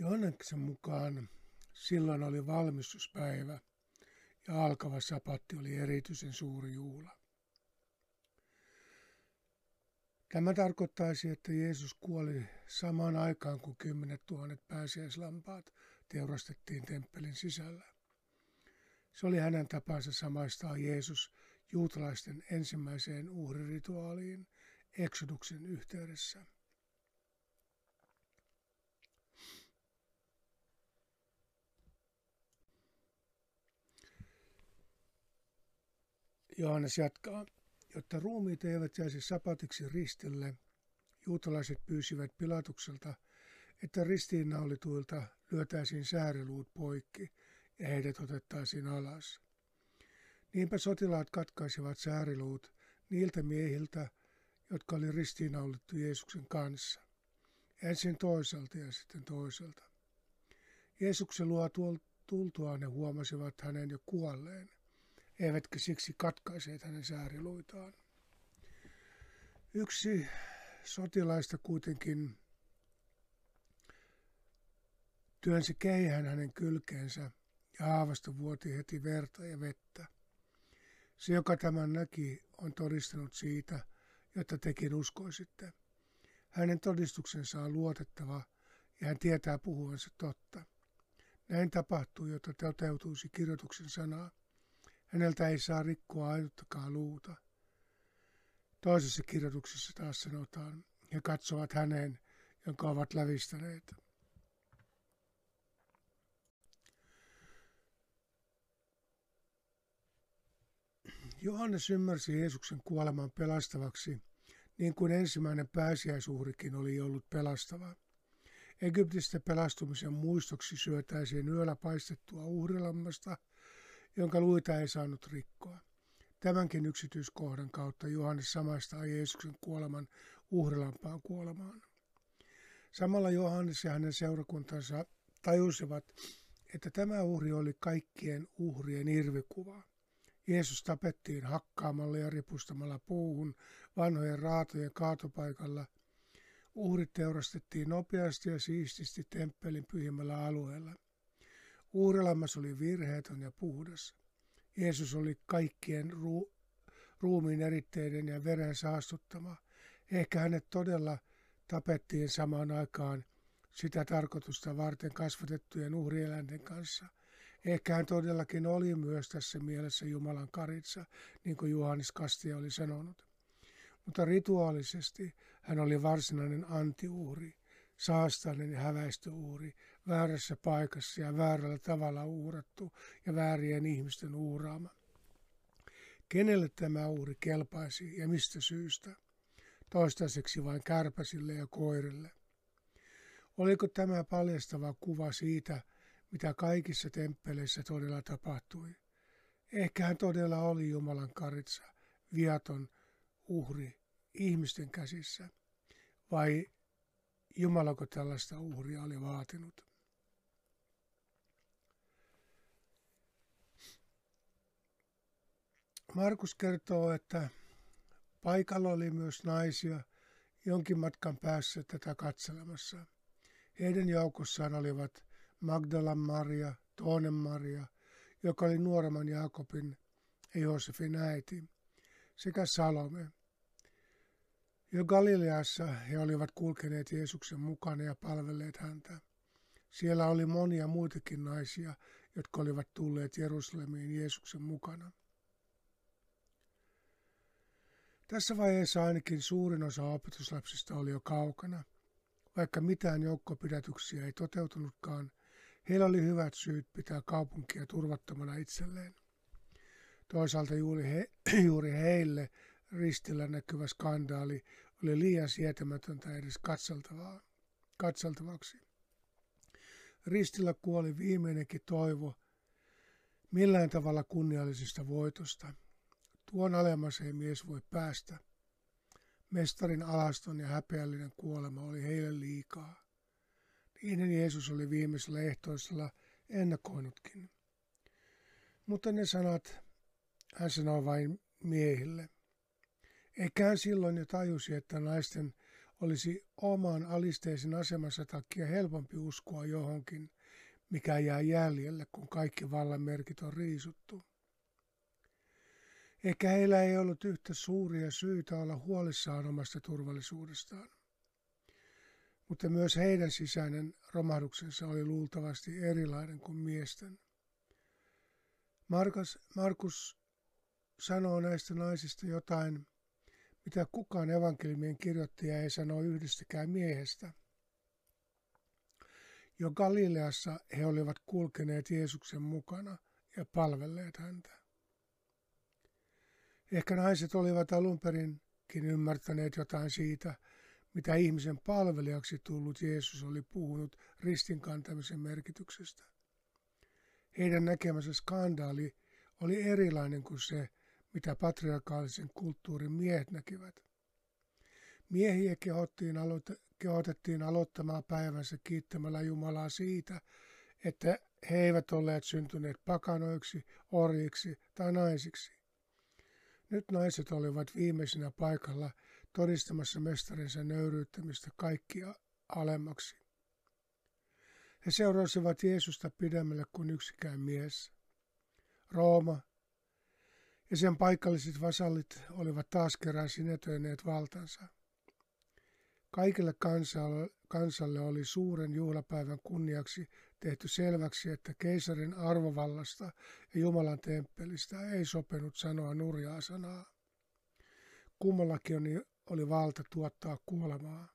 Johanneksen mukaan silloin oli valmistuspäivä ja alkava sapatti oli erityisen suuri juhla. Tämä tarkoittaisi, että Jeesus kuoli samaan aikaan kuin kymmenet tuhannet pääsiäislampaat teurastettiin temppelin sisällä. Se oli hänen tapansa samaistaa Jeesus juutalaisten ensimmäiseen uhrirituaaliin Eksoduksen yhteydessä. Johannes jatkaa, jotta ruumiit eivät jäisi sapatiksi ristille, juutalaiset pyysivät Pilatukselta, että ristiinnaulituilta lyötäisiin sääriluut poikki ja heidät otettaisiin alas. Niinpä sotilaat katkaisivat sääriluut niiltä miehiltä, jotka oli ristiinnaulittu Jeesuksen kanssa. Ensin toiselta ja sitten toiselta. Jeesuksen luo tultuaan ne huomasivat hänen jo kuolleen, eivätkä siksi katkaiseet hänen sääriluitaan. Yksi sotilaista kuitenkin työnsi keihään hänen kylkeensä ja haavasta vuoti heti verta ja vettä. Se, joka tämän näki, on todistanut siitä, jotta tekin uskoisitte. Hänen todistuksensa on luotettava ja hän tietää puhuvansa totta. Näin tapahtuu, jotta toteutuisi kirjoituksen sanaa. Häneltä ei saa rikkoa ainuttakaan luuta. Toisessa kirjoituksessa taas sanotaan, he katsovat häneen, jonka ovat lävistäneet. Johannes ymmärsi Jeesuksen kuoleman pelastavaksi, niin kuin ensimmäinen pääsiäisuhrikin oli ollut pelastava. Egyptistä pelastumisen muistoksi syötäisiin yöllä paistettua uhrilammasta, jonka luita ei saanut rikkoa. Tämänkin yksityiskohdan kautta Johannes samaistaa Jeesuksen kuoleman uhrilampaan kuolemaan. Samalla Johannes ja hänen seurakuntansa tajusivat, että tämä uhri oli kaikkien uhrien irvikuva. Jeesus tapettiin hakkaamalla ja ripustamalla puuhun vanhojen raatojen kaatopaikalla. Uhrit teurastettiin nopeasti ja siististi temppelin pyhimmällä alueella. Uhrilammas oli virheetön ja puhdas. Jeesus oli kaikkien ru- ruumiin eritteiden ja veren saastuttama. Ehkä hänet todella tapettiin samaan aikaan sitä tarkoitusta varten kasvatettujen uhrieläinten kanssa – Ehkä hän todellakin oli myös tässä mielessä Jumalan karitsa, niin kuin Johannes Kastia oli sanonut. Mutta rituaalisesti hän oli varsinainen antiuhri, saastainen ja häväistöuhri, väärässä paikassa ja väärällä tavalla uhrattu ja väärien ihmisten uhraama. Kenelle tämä uhri kelpaisi ja mistä syystä? Toistaiseksi vain kärpäsille ja koirille. Oliko tämä paljastava kuva siitä, mitä kaikissa temppeleissä todella tapahtui. Ehkä hän todella oli Jumalan karitsa, viaton uhri ihmisten käsissä, vai Jumalako tällaista uhria oli vaatinut. Markus kertoo, että paikalla oli myös naisia jonkin matkan päässä tätä katselemassa. Heidän joukossaan olivat Magdalan Maria, toinen Maria, joka oli nuoremman Jaakobin ja Joosefin äiti, sekä Salome. Jo Galileassa he olivat kulkeneet Jeesuksen mukana ja palvelleet häntä. Siellä oli monia muitakin naisia, jotka olivat tulleet Jerusalemiin Jeesuksen mukana. Tässä vaiheessa ainakin suurin osa opetuslapsista oli jo kaukana. Vaikka mitään joukkopidätyksiä ei toteutunutkaan, Heillä oli hyvät syyt pitää kaupunkia turvattomana itselleen. Toisaalta juuri, he, juuri heille ristillä näkyvä skandaali oli liian sietämätöntä edes katseltavaa, katseltavaksi. Ristillä kuoli viimeinenkin toivo millään tavalla kunniallisesta voitosta. Tuon alemmas ei mies voi päästä. Mestarin alaston ja häpeällinen kuolema oli heille liikaa. Niiden Jeesus oli viimeisellä ehtoisella ennakoinutkin. Mutta ne sanat hän sanoi vain miehille. Eikä hän silloin jo tajusi, että naisten olisi oman alisteisen asemansa takia helpompi uskoa johonkin, mikä jää jäljelle, kun kaikki vallan merkit on riisuttu. Eikä heillä ei ollut yhtä suuria syitä olla huolissaan omasta turvallisuudestaan. Mutta myös heidän sisäinen romahduksensa oli luultavasti erilainen kuin miesten. Markus, Markus sanoo näistä naisista jotain, mitä kukaan evankeliumien kirjoittaja ei sano yhdestäkään miehestä. Jo Galileassa he olivat kulkeneet Jeesuksen mukana ja palvelleet häntä. Ehkä naiset olivat alun perinkin ymmärtäneet jotain siitä, mitä ihmisen palvelijaksi tullut Jeesus oli puhunut ristin kantamisen merkityksestä. Heidän näkemänsä skandaali oli erilainen kuin se, mitä patriarkaalisen kulttuurin miehet näkivät. Miehiä kehottiin kehotettiin aloittamaan päivänsä kiittämällä Jumalaa siitä, että he eivät olleet syntyneet pakanoiksi, orjiksi tai naisiksi. Nyt naiset olivat viimeisenä paikalla todistamassa mestarinsa nöyryyttämistä kaikkia alemmaksi. He seurasivat Jeesusta pidemmälle kuin yksikään mies. Rooma ja sen paikalliset vasallit olivat taas kerran sinetöineet valtansa. Kaikille kansalle, oli suuren juhlapäivän kunniaksi tehty selväksi, että keisarin arvovallasta ja Jumalan temppelistä ei sopenut sanoa nurjaa sanaa. Kummallakin oli valta tuottaa kuolemaa.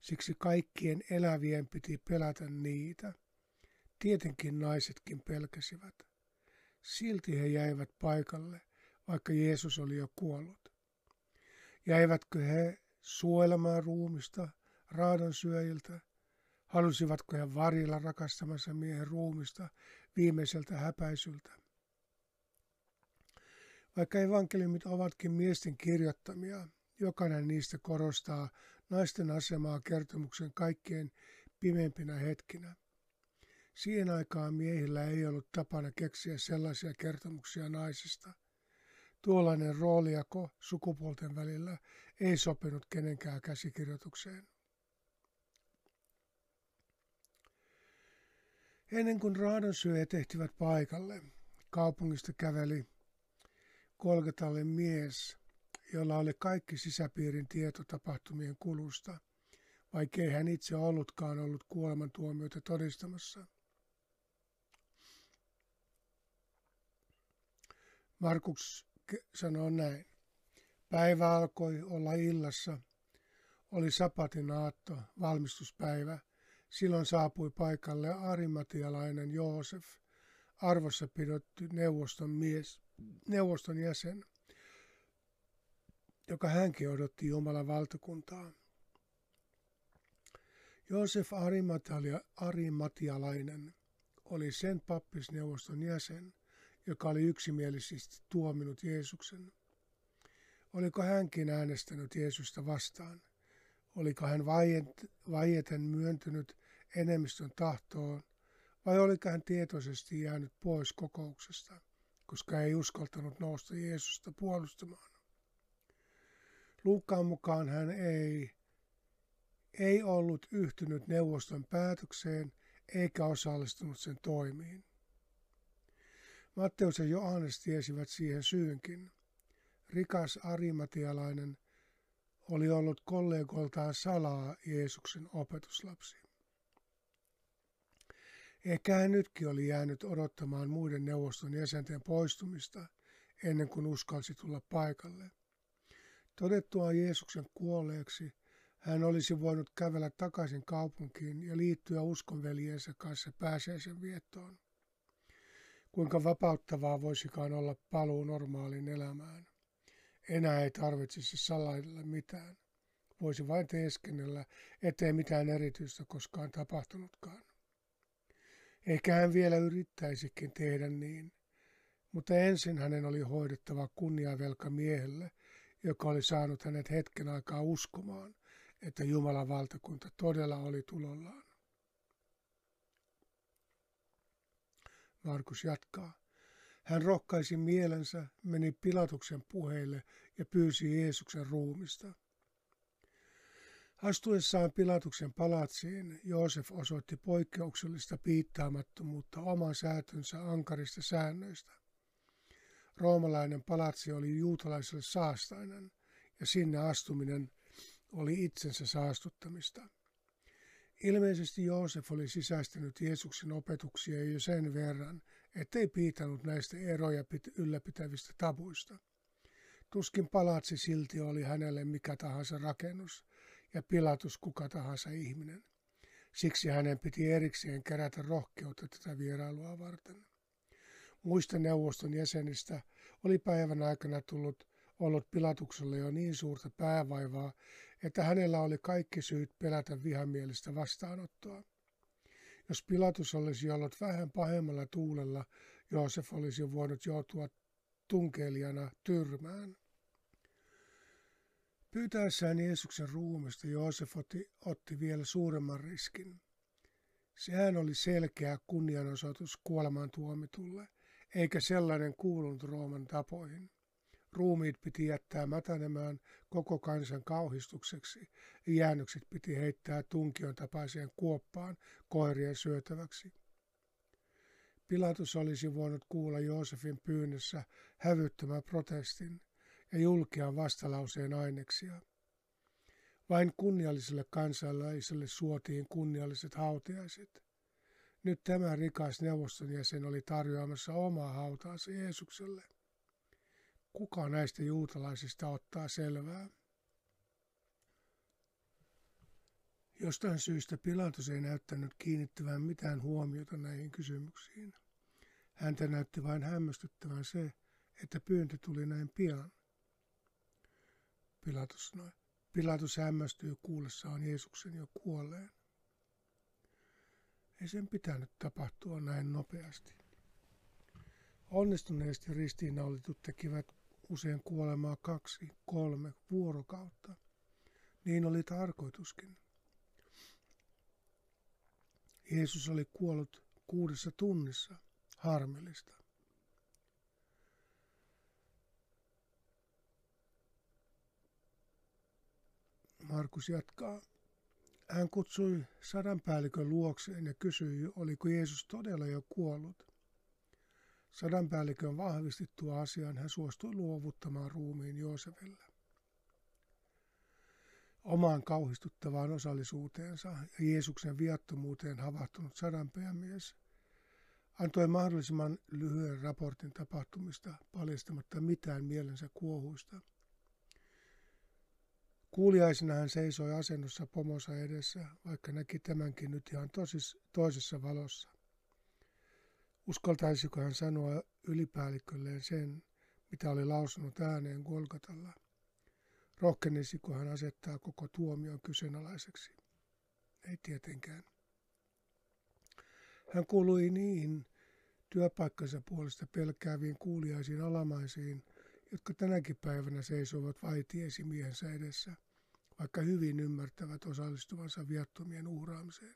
Siksi kaikkien elävien piti pelätä niitä. Tietenkin naisetkin pelkäsivät. Silti he jäivät paikalle, vaikka Jeesus oli jo kuollut. Jäivätkö he suojelemaan ruumista raadon syöjiltä? Halusivatko he varilla rakastamansa miehen ruumista viimeiseltä häpäisyltä? Vaikka evankeliumit ovatkin miesten kirjoittamia, jokainen niistä korostaa naisten asemaa kertomuksen kaikkien pimeimpinä hetkinä. Siihen aikaan miehillä ei ollut tapana keksiä sellaisia kertomuksia naisista. Tuollainen roolijako sukupuolten välillä ei sopinut kenenkään käsikirjoitukseen. Ennen kuin raadonsyöjät tehtivät paikalle, kaupungista käveli Kolgatalle mies, jolla oli kaikki sisäpiirin tieto tapahtumien kulusta, vaikkei hän itse ollutkaan ollut kuolemantuomioita todistamassa. Markus sanoo näin. Päivä alkoi olla illassa. Oli sapatin aatto, valmistuspäivä. Silloin saapui paikalle arimatialainen Joosef, arvossa pidetty neuvoston mies, neuvoston jäsen, joka hänkin odotti Jumalan valtakuntaa. Joosef Arimatialainen oli sen pappisneuvoston jäsen, joka oli yksimielisesti tuominut Jeesuksen. Oliko hänkin äänestänyt Jeesusta vastaan? Oliko hän vaieten myöntynyt enemmistön tahtoon vai oliko hän tietoisesti jäänyt pois kokouksesta, koska ei uskaltanut nousta Jeesusta puolustamaan? Luukkaan mukaan hän ei, ei ollut yhtynyt neuvoston päätökseen eikä osallistunut sen toimiin. Matteus ja Johannes tiesivät siihen syynkin. Rikas arimatialainen oli ollut kollegoltaan salaa Jeesuksen opetuslapsi. Ehkä nytkin oli jäänyt odottamaan muiden neuvoston jäsenten poistumista ennen kuin uskalsi tulla paikalle. Todettua Jeesuksen kuolleeksi hän olisi voinut kävellä takaisin kaupunkiin ja liittyä uskonveljensä kanssa pääseisen viettoon. Kuinka vapauttavaa voisikaan olla paluu normaaliin elämään. Enää ei tarvitsisi salailla mitään. Voisi vain teeskennellä, ettei mitään erityistä koskaan tapahtunutkaan. Ehkä hän vielä yrittäisikin tehdä niin, mutta ensin hänen oli hoidettava kunniavelka miehelle, joka oli saanut hänet hetken aikaa uskomaan, että Jumalan valtakunta todella oli tulollaan. Markus jatkaa. Hän rohkaisi mielensä, meni Pilatuksen puheille ja pyysi Jeesuksen ruumista. Astuessaan Pilatuksen palatsiin Joosef osoitti poikkeuksellista piittaamattomuutta oman säätönsä ankarista säännöistä. Roomalainen palatsi oli juutalaiselle saastainen ja sinne astuminen oli itsensä saastuttamista. Ilmeisesti Joosef oli sisäistänyt Jeesuksen opetuksia jo sen verran, ettei piitannut näistä eroja ylläpitävistä tabuista. Tuskin palatsi silti oli hänelle mikä tahansa rakennus ja Pilatus kuka tahansa ihminen. Siksi hänen piti erikseen kerätä rohkeutta tätä vierailua varten. Muista neuvoston jäsenistä oli päivän aikana tullut ollut Pilatukselle jo niin suurta päävaivaa, että hänellä oli kaikki syyt pelätä vihamielistä vastaanottoa. Jos Pilatus olisi ollut vähän pahemmalla tuulella, Joosef olisi voinut joutua tunkeilijana tyrmään. Pyytäessään Jeesuksen ruumista Joosef otti, otti vielä suuremman riskin. Sehän oli selkeä kunnianosoitus kuolemaan tuomitulle, eikä sellainen kuulunut Rooman tapoihin. Ruumiit piti jättää mätänemään koko kansan kauhistukseksi ja jäännökset piti heittää tunkion tapaiseen kuoppaan koirien syötäväksi. Pilatus olisi voinut kuulla Joosefin pyynnössä hävyttömän protestin ja julkea vastalauseen aineksia. Vain kunnialliselle kansalaiselle suotiin kunnialliset hautiaiset. Nyt tämä rikas neuvoston jäsen oli tarjoamassa omaa hautaansa Jeesukselle. Kuka näistä juutalaisista ottaa selvää? Jostain syystä Pilatus ei näyttänyt kiinnittävän mitään huomiota näihin kysymyksiin. Häntä näytti vain hämmästyttävän se, että pyyntö tuli näin pian. Pilatus sanoi. Pilatus hämmästyy kuullessaan Jeesuksen jo kuolleen. Ei sen pitänyt tapahtua näin nopeasti. Onnistuneesti ristiinnaulitut tekivät usein kuolemaa kaksi, kolme vuorokautta. Niin oli tarkoituskin. Jeesus oli kuollut kuudessa tunnissa. Harmillista. Markus jatkaa. Hän kutsui sadanpäällikön luokseen ja kysyi, oliko Jeesus todella jo kuollut. Sadanpäällikön vahvistittua asian hän suostui luovuttamaan ruumiin Joosefille. Omaan kauhistuttavaan osallisuuteensa ja Jeesuksen viattomuuteen havahtunut sadanpäämies antoi mahdollisimman lyhyen raportin tapahtumista paljastamatta mitään mielensä kuohuista – Kuuliaisena seisoi asennossa pomosa edessä, vaikka näki tämänkin nyt ihan tosis, toisessa valossa. Uskaltaisiko hän sanoa ylipäällikölleen sen, mitä oli lausunut ääneen Golgatalla? Rohkenisiko hän asettaa koko tuomion kyseenalaiseksi? Ei tietenkään. Hän kuului niihin työpaikkansa puolesta pelkääviin kuuliaisiin alamaisiin, jotka tänäkin päivänä seisovat vaitiesimiehensä edessä, vaikka hyvin ymmärtävät osallistuvansa viattomien uhraamiseen.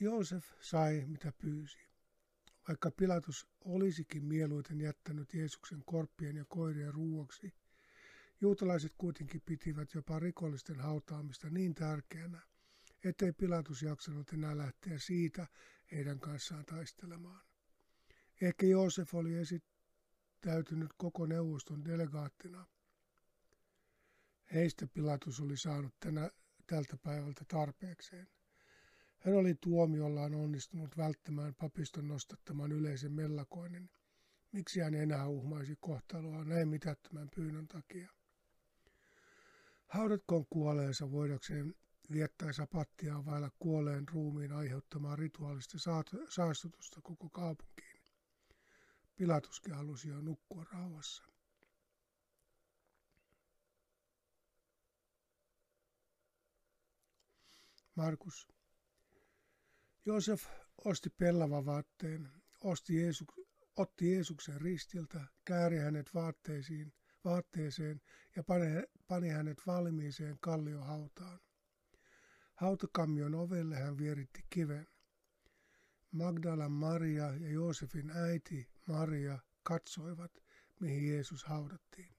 Joosef sai mitä pyysi. Vaikka Pilatus olisikin mieluiten jättänyt Jeesuksen korppien ja koirien ruuaksi, juutalaiset kuitenkin pitivät jopa rikollisten hautaamista niin tärkeänä, ettei Pilatus jaksanut enää lähteä siitä heidän kanssaan taistelemaan. Ehkä Joosef oli esittäytynyt koko neuvoston delegaattina. Heistä Pilatus oli saanut tänä, tältä päivältä tarpeekseen. Hän oli tuomiollaan onnistunut välttämään papiston nostattaman yleisen mellakoinnin. Miksi hän enää uhmaisi kohtaloa näin mitättömän pyynnön takia? Haudatkoon kuoleensa voidakseen viettää sapattia vailla kuolleen ruumiin aiheuttamaa rituaalista saastutusta koko kaupunkiin. Pilatuskin halusi jo nukkua rauhassa. Markus. Joosef osti vaatteen, osti Jeesus, otti Jeesuksen ristiltä, kääri hänet vaatteisiin, vaatteeseen ja pani, pani hänet valmiiseen kalliohautaan. Hautakammion ovelle hän vieritti kiven. Magdalan Maria ja Joosefin äiti Maria katsoivat, mihin Jeesus haudattiin.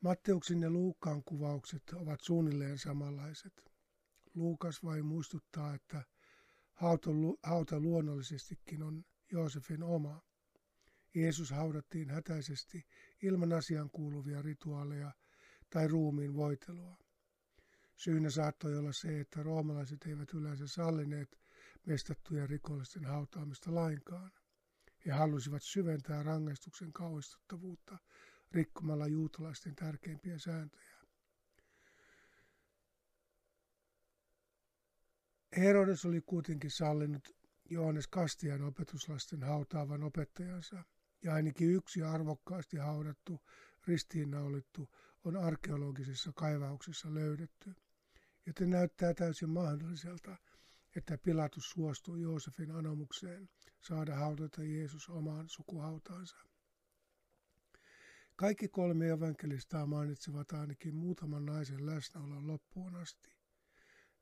Matteuksen ja Luukkaan kuvaukset ovat suunnilleen samanlaiset. Luukas vain muistuttaa, että hauta, luonnollisestikin on Joosefin oma. Jeesus haudattiin hätäisesti ilman asian kuuluvia rituaaleja tai ruumiin voitelua. Syynä saattoi olla se, että roomalaiset eivät yleensä sallineet mestattujen rikollisten hautaamista lainkaan. He halusivat syventää rangaistuksen kauhistuttavuutta rikkomalla juutalaisten tärkeimpiä sääntöjä. Herodes oli kuitenkin sallinut Johannes Kastian opetuslasten hautaavan opettajansa, ja ainakin yksi arvokkaasti haudattu, ristiinnaulittu on arkeologisissa kaivauksissa löydetty, joten näyttää täysin mahdolliselta, että Pilatus suostui Joosefin anomukseen saada haudata Jeesus omaan sukuhautaansa. Kaikki kolme evankelistaa mainitsevat ainakin muutaman naisen läsnäolon loppuun asti.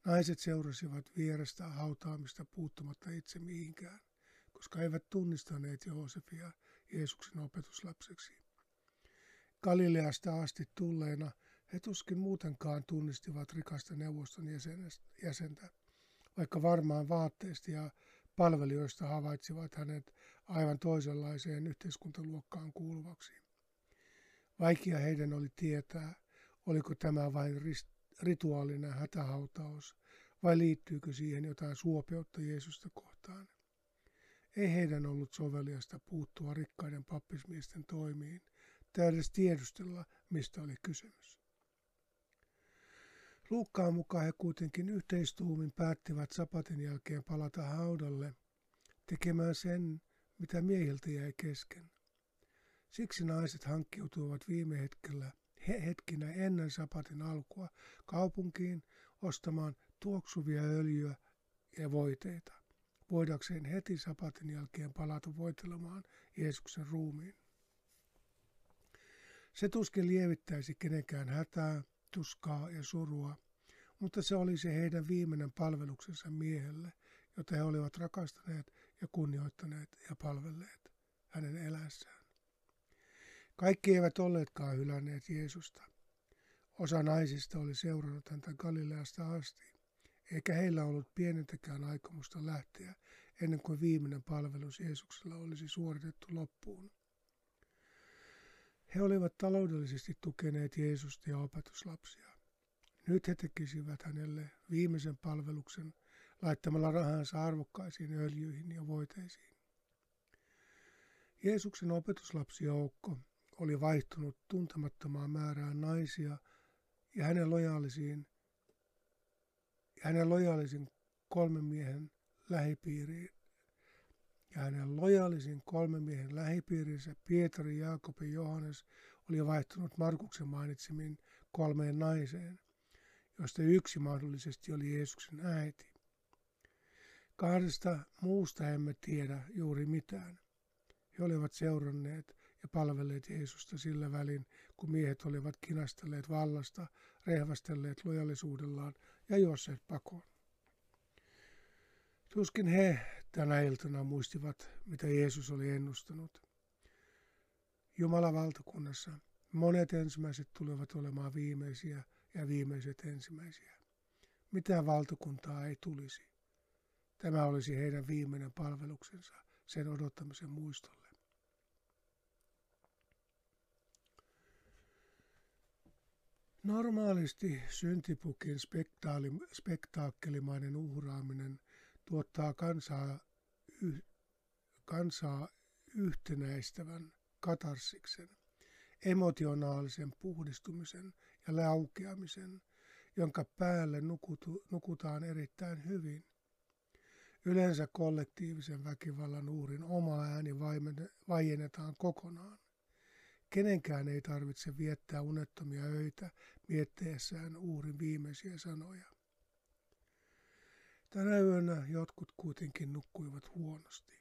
Naiset seurasivat vierestä hautaamista puuttumatta itse mihinkään, koska eivät tunnistaneet Joosefia Jeesuksen opetuslapseksi. Galileasta asti tulleena he tuskin muutenkaan tunnistivat rikasta neuvoston jäsentä, vaikka varmaan vaatteista ja palvelijoista havaitsivat hänet aivan toisenlaiseen yhteiskuntaluokkaan kuuluvaksi. Vaikea heidän oli tietää, oliko tämä vain rituaalinen hätähautaus vai liittyykö siihen jotain suopeutta Jeesusta kohtaan. Ei heidän ollut soveliasta puuttua rikkaiden pappismiesten toimiin tai edes tiedustella, mistä oli kysymys. Luukkaan mukaan he kuitenkin yhteistuumin päättivät sapatin jälkeen palata haudalle tekemään sen, mitä miehiltä jäi kesken. Siksi naiset hankkiutuivat viime hetkellä, he hetkinä ennen sapatin alkua kaupunkiin ostamaan tuoksuvia öljyä ja voiteita, voidakseen heti sapatin jälkeen palata voitelemaan Jeesuksen ruumiin. Se tuskin lievittäisi kenenkään hätää, tuskaa ja surua, mutta se oli se heidän viimeinen palveluksensa miehelle, jota he olivat rakastaneet ja kunnioittaneet ja palvelleet hänen elässään. Kaikki eivät olleetkaan hylänneet Jeesusta. Osa naisista oli seurannut häntä Galileasta asti, eikä heillä ollut pienintäkään aikomusta lähteä ennen kuin viimeinen palvelus Jeesuksella olisi suoritettu loppuun. He olivat taloudellisesti tukeneet Jeesusta ja opetuslapsia. Nyt he tekisivät hänelle viimeisen palveluksen laittamalla rahansa arvokkaisiin öljyihin ja voiteisiin. Jeesuksen opetuslapsijoukko oli vaihtunut tuntemattomaan määrään naisia ja hänen lojaalisiin ja hänen lojaalisin kolmen miehen lähipiiriin ja hänen lojaalisin kolmen miehen lähipiirinsä Pietari, Jaakob ja Johannes oli vaihtunut Markuksen mainitsemiin kolmeen naiseen, joista yksi mahdollisesti oli Jeesuksen äiti. Kahdesta muusta emme tiedä juuri mitään. He olivat seuranneet ja palvelleet Jeesusta sillä välin, kun miehet olivat kinastelleet vallasta, rehvastelleet lojallisuudellaan ja juosseet pakoon. Tuskin he tänä iltana muistivat, mitä Jeesus oli ennustanut. Jumalan valtakunnassa monet ensimmäiset tulevat olemaan viimeisiä ja viimeiset ensimmäisiä. Mitään valtakuntaa ei tulisi. Tämä olisi heidän viimeinen palveluksensa sen odottamisen muistolle. Normaalisti syntipukin spektaakkelimainen uhraaminen tuottaa kansaa, yh, kansaa yhtenäistävän katarsiksen, emotionaalisen puhdistumisen ja laukeamisen, jonka päälle nukutu, nukutaan erittäin hyvin. Yleensä kollektiivisen väkivallan uhrin oma ääni vaiennetaan kokonaan. Kenenkään ei tarvitse viettää unettomia öitä mietteessään uhrin viimeisiä sanoja. Tänä yönä jotkut kuitenkin nukkuivat huonosti.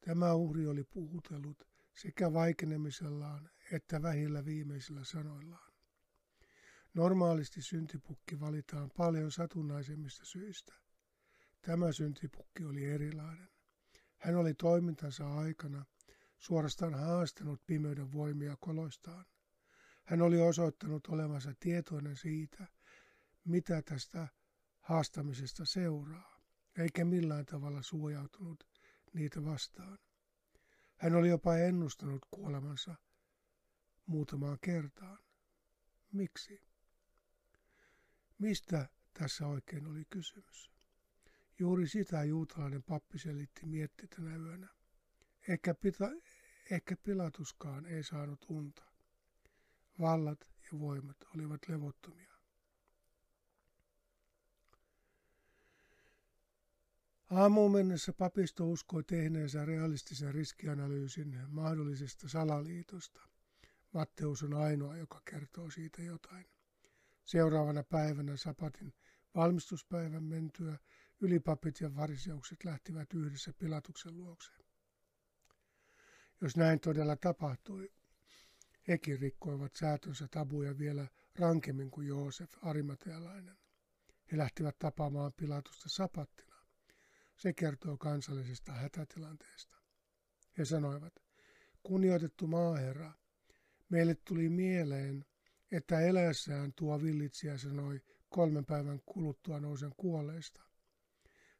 Tämä uhri oli puhutellut sekä vaikenemisellaan että vähillä viimeisillä sanoillaan. Normaalisti syntipukki valitaan paljon satunnaisemmista syistä. Tämä syntipukki oli erilainen. Hän oli toimintansa aikana suorastaan haastanut pimeyden voimia koloistaan. Hän oli osoittanut olevansa tietoinen siitä, mitä tästä haastamisesta seuraa, eikä millään tavalla suojautunut niitä vastaan. Hän oli jopa ennustanut kuolemansa muutamaan kertaan. Miksi? Mistä tässä oikein oli kysymys? Juuri sitä juutalainen pappi selitti mietti tänä yönä. Ehkä, pita, ehkä Pilatuskaan ei saanut unta. Vallat ja voimat olivat levottomia. Aamuun mennessä papisto uskoi tehneensä realistisen riskianalyysin mahdollisesta salaliitosta. Matteus on ainoa, joka kertoo siitä jotain. Seuraavana päivänä Sapatin valmistuspäivän mentyä ylipapit ja variseukset lähtivät yhdessä Pilatuksen luokseen. Jos näin todella tapahtui, hekin rikkoivat säätönsä tabuja vielä rankemmin kuin Joosef Arimatealainen. He lähtivät tapaamaan Pilatusta sapattina. Se kertoo kansallisesta hätätilanteesta. He sanoivat, kunnioitettu maaherra, meille tuli mieleen, että eläessään tuo villitsijä sanoi kolmen päivän kuluttua nousen kuolleista.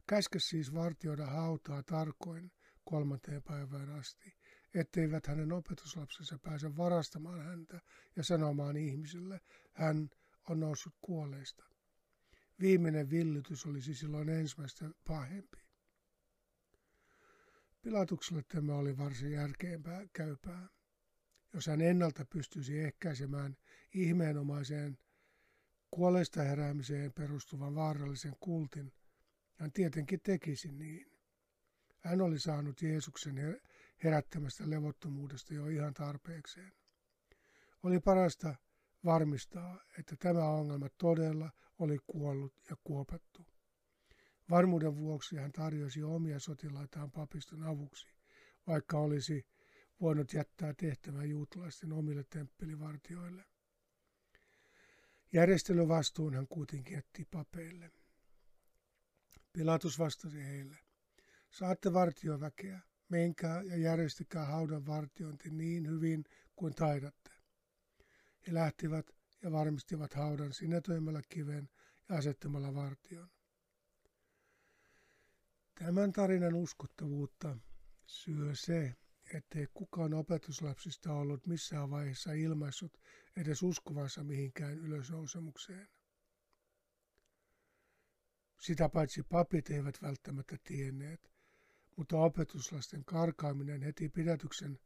Käske siis vartioida hautaa tarkoin kolmanteen päivään asti, etteivät hänen opetuslapsensa pääse varastamaan häntä ja sanomaan ihmisille, hän on noussut kuolleista. Viimeinen villitys olisi silloin ensimmäistä pahempi. Pilatukselle tämä oli varsin järkeämpää käypää. Jos hän ennalta pystyisi ehkäisemään ihmeenomaiseen kuolleista heräämiseen perustuvan vaarallisen kultin, hän tietenkin tekisi niin. Hän oli saanut Jeesuksen herättämästä levottomuudesta jo ihan tarpeekseen. Oli parasta varmistaa, että tämä ongelma todella oli kuollut ja kuopattu. Varmuuden vuoksi hän tarjosi omia sotilaitaan papiston avuksi, vaikka olisi voinut jättää tehtävän juutalaisten omille temppelivartioille. Järjestelyvastuun hän kuitenkin jätti papeille. Pilatus vastasi heille, saatte vartioväkeä, menkää ja järjestikää haudan vartiointi niin hyvin kuin taidatte. He lähtivät ja varmistivat haudan sinetöimällä kiven ja asettamalla vartion. Tämän tarinan uskottavuutta syö se, ettei kukaan opetuslapsista ollut missään vaiheessa ilmaissut edes uskovansa mihinkään ylösnousemukseen. Sitä paitsi papit eivät välttämättä tienneet, mutta opetuslasten karkaaminen heti pidätyksen,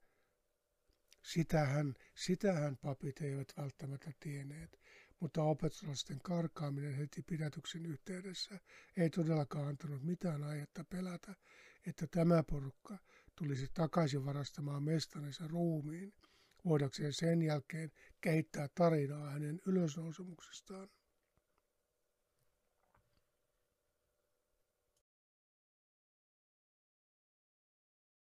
sitähän, sitähän papit eivät välttämättä tienneet, mutta opetuslasten karkaaminen heti pidätyksen yhteydessä ei todellakaan antanut mitään aihetta pelätä, että tämä porukka tulisi takaisin varastamaan mestarinsa ruumiin, voidakseen sen jälkeen kehittää tarinaa hänen ylösnousemuksestaan.